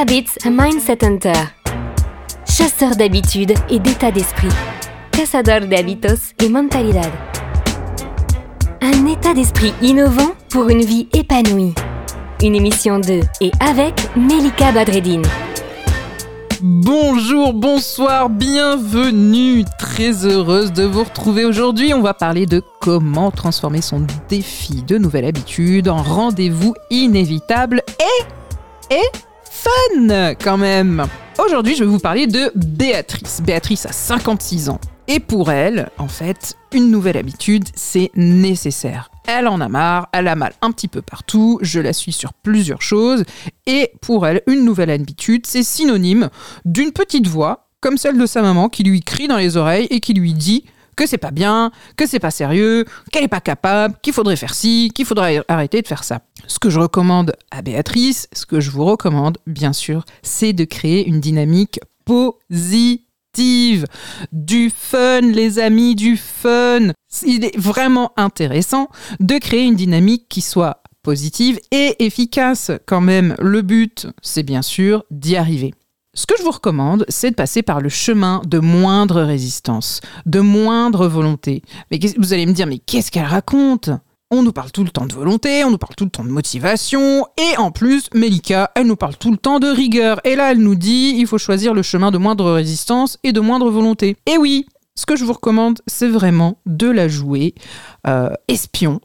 Habits Mindset Hunter. Chasseur d'habitudes et d'état d'esprit. Cazador de hábitos et mentalidad. Un état d'esprit innovant pour une vie épanouie. Une émission de et avec Melika Badreddine. Bonjour, bonsoir, bienvenue. Très heureuse de vous retrouver aujourd'hui. On va parler de comment transformer son défi de nouvelle habitude en rendez-vous inévitable et et fun quand même. Aujourd'hui, je vais vous parler de Béatrice. Béatrice a 56 ans. Et pour elle, en fait, une nouvelle habitude, c'est nécessaire. Elle en a marre, elle a mal un petit peu partout, je la suis sur plusieurs choses, et pour elle, une nouvelle habitude, c'est synonyme d'une petite voix, comme celle de sa maman, qui lui crie dans les oreilles et qui lui dit que c'est pas bien, que c'est pas sérieux, qu'elle est pas capable, qu'il faudrait faire ci, qu'il faudrait arrêter de faire ça. Ce que je recommande à Béatrice, ce que je vous recommande, bien sûr, c'est de créer une dynamique positive du fun, les amis, du fun. Il est vraiment intéressant de créer une dynamique qui soit positive et efficace quand même. Le but, c'est bien sûr d'y arriver. Ce que je vous recommande, c'est de passer par le chemin de moindre résistance, de moindre volonté. Mais vous allez me dire, mais qu'est-ce qu'elle raconte? On nous parle tout le temps de volonté, on nous parle tout le temps de motivation, et en plus, Melika, elle nous parle tout le temps de rigueur. Et là, elle nous dit, il faut choisir le chemin de moindre résistance et de moindre volonté. Et oui, ce que je vous recommande, c'est vraiment de la jouer euh, espion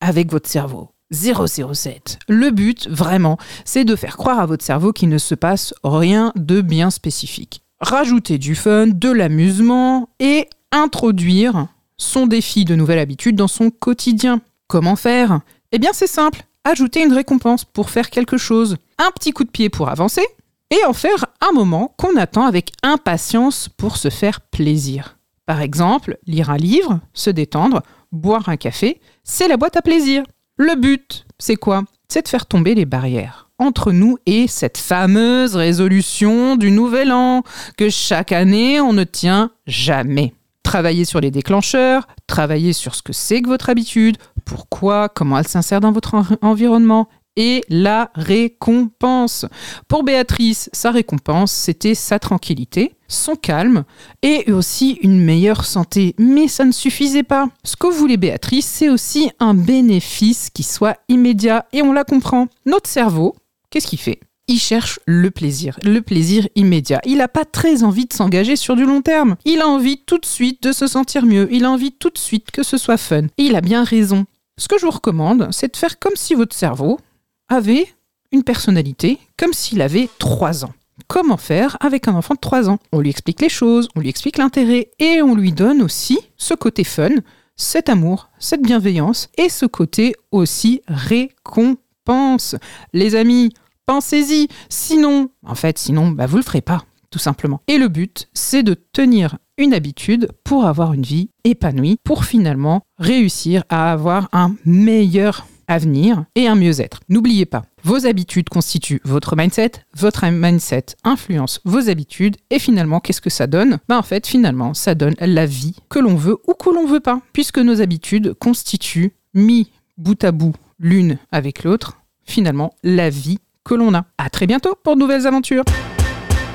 avec votre cerveau. 007. Le but, vraiment, c'est de faire croire à votre cerveau qu'il ne se passe rien de bien spécifique. Rajouter du fun, de l'amusement et introduire son défi de nouvelle habitude dans son quotidien. Comment faire? Eh bien c'est simple, ajouter une récompense pour faire quelque chose, un petit coup de pied pour avancer, et en faire un moment qu'on attend avec impatience pour se faire plaisir. Par exemple, lire un livre, se détendre, boire un café, c'est la boîte à plaisir. Le but, c'est quoi? C'est de faire tomber les barrières entre nous et cette fameuse résolution du nouvel an que chaque année on ne tient jamais. Travailler sur les déclencheurs, travailler sur ce que c'est que votre habitude, pourquoi, comment elle s'insère dans votre environnement et la récompense. Pour Béatrice, sa récompense, c'était sa tranquillité, son calme et aussi une meilleure santé. Mais ça ne suffisait pas. Ce que voulait Béatrice, c'est aussi un bénéfice qui soit immédiat et on la comprend. Notre cerveau, qu'est-ce qu'il fait? Il cherche le plaisir, le plaisir immédiat. Il n'a pas très envie de s'engager sur du long terme. Il a envie tout de suite de se sentir mieux. Il a envie tout de suite que ce soit fun. Et il a bien raison. Ce que je vous recommande, c'est de faire comme si votre cerveau avait une personnalité, comme s'il avait 3 ans. Comment faire avec un enfant de 3 ans? On lui explique les choses, on lui explique l'intérêt et on lui donne aussi ce côté fun, cet amour, cette bienveillance et ce côté aussi récompense. Les amis, pensez-y. Sinon, en fait, sinon, bah, vous le ferez pas, tout simplement. Et le but, c'est de tenir une habitude pour avoir une vie épanouie, pour finalement réussir à avoir un meilleur avenir et un mieux-être. N'oubliez pas, vos habitudes constituent votre mindset, votre mindset influence vos habitudes et finalement, qu'est-ce que ça donne? Ben, En fait, finalement, ça donne la vie que l'on veut ou que l'on veut pas, puisque nos habitudes constituent, mis bout à bout l'une avec l'autre, finalement, la vie que l'on a. À très bientôt pour de nouvelles aventures.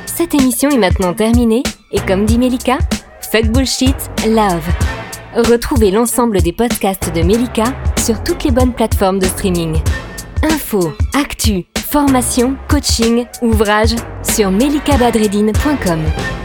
Cette émission est maintenant terminée et comme dit Melika, fuck bullshit, love. Retrouvez l'ensemble des podcasts de Melika sur toutes les bonnes plateformes de streaming. Info, actu, formation, coaching, ouvrages sur melikabadredine.com.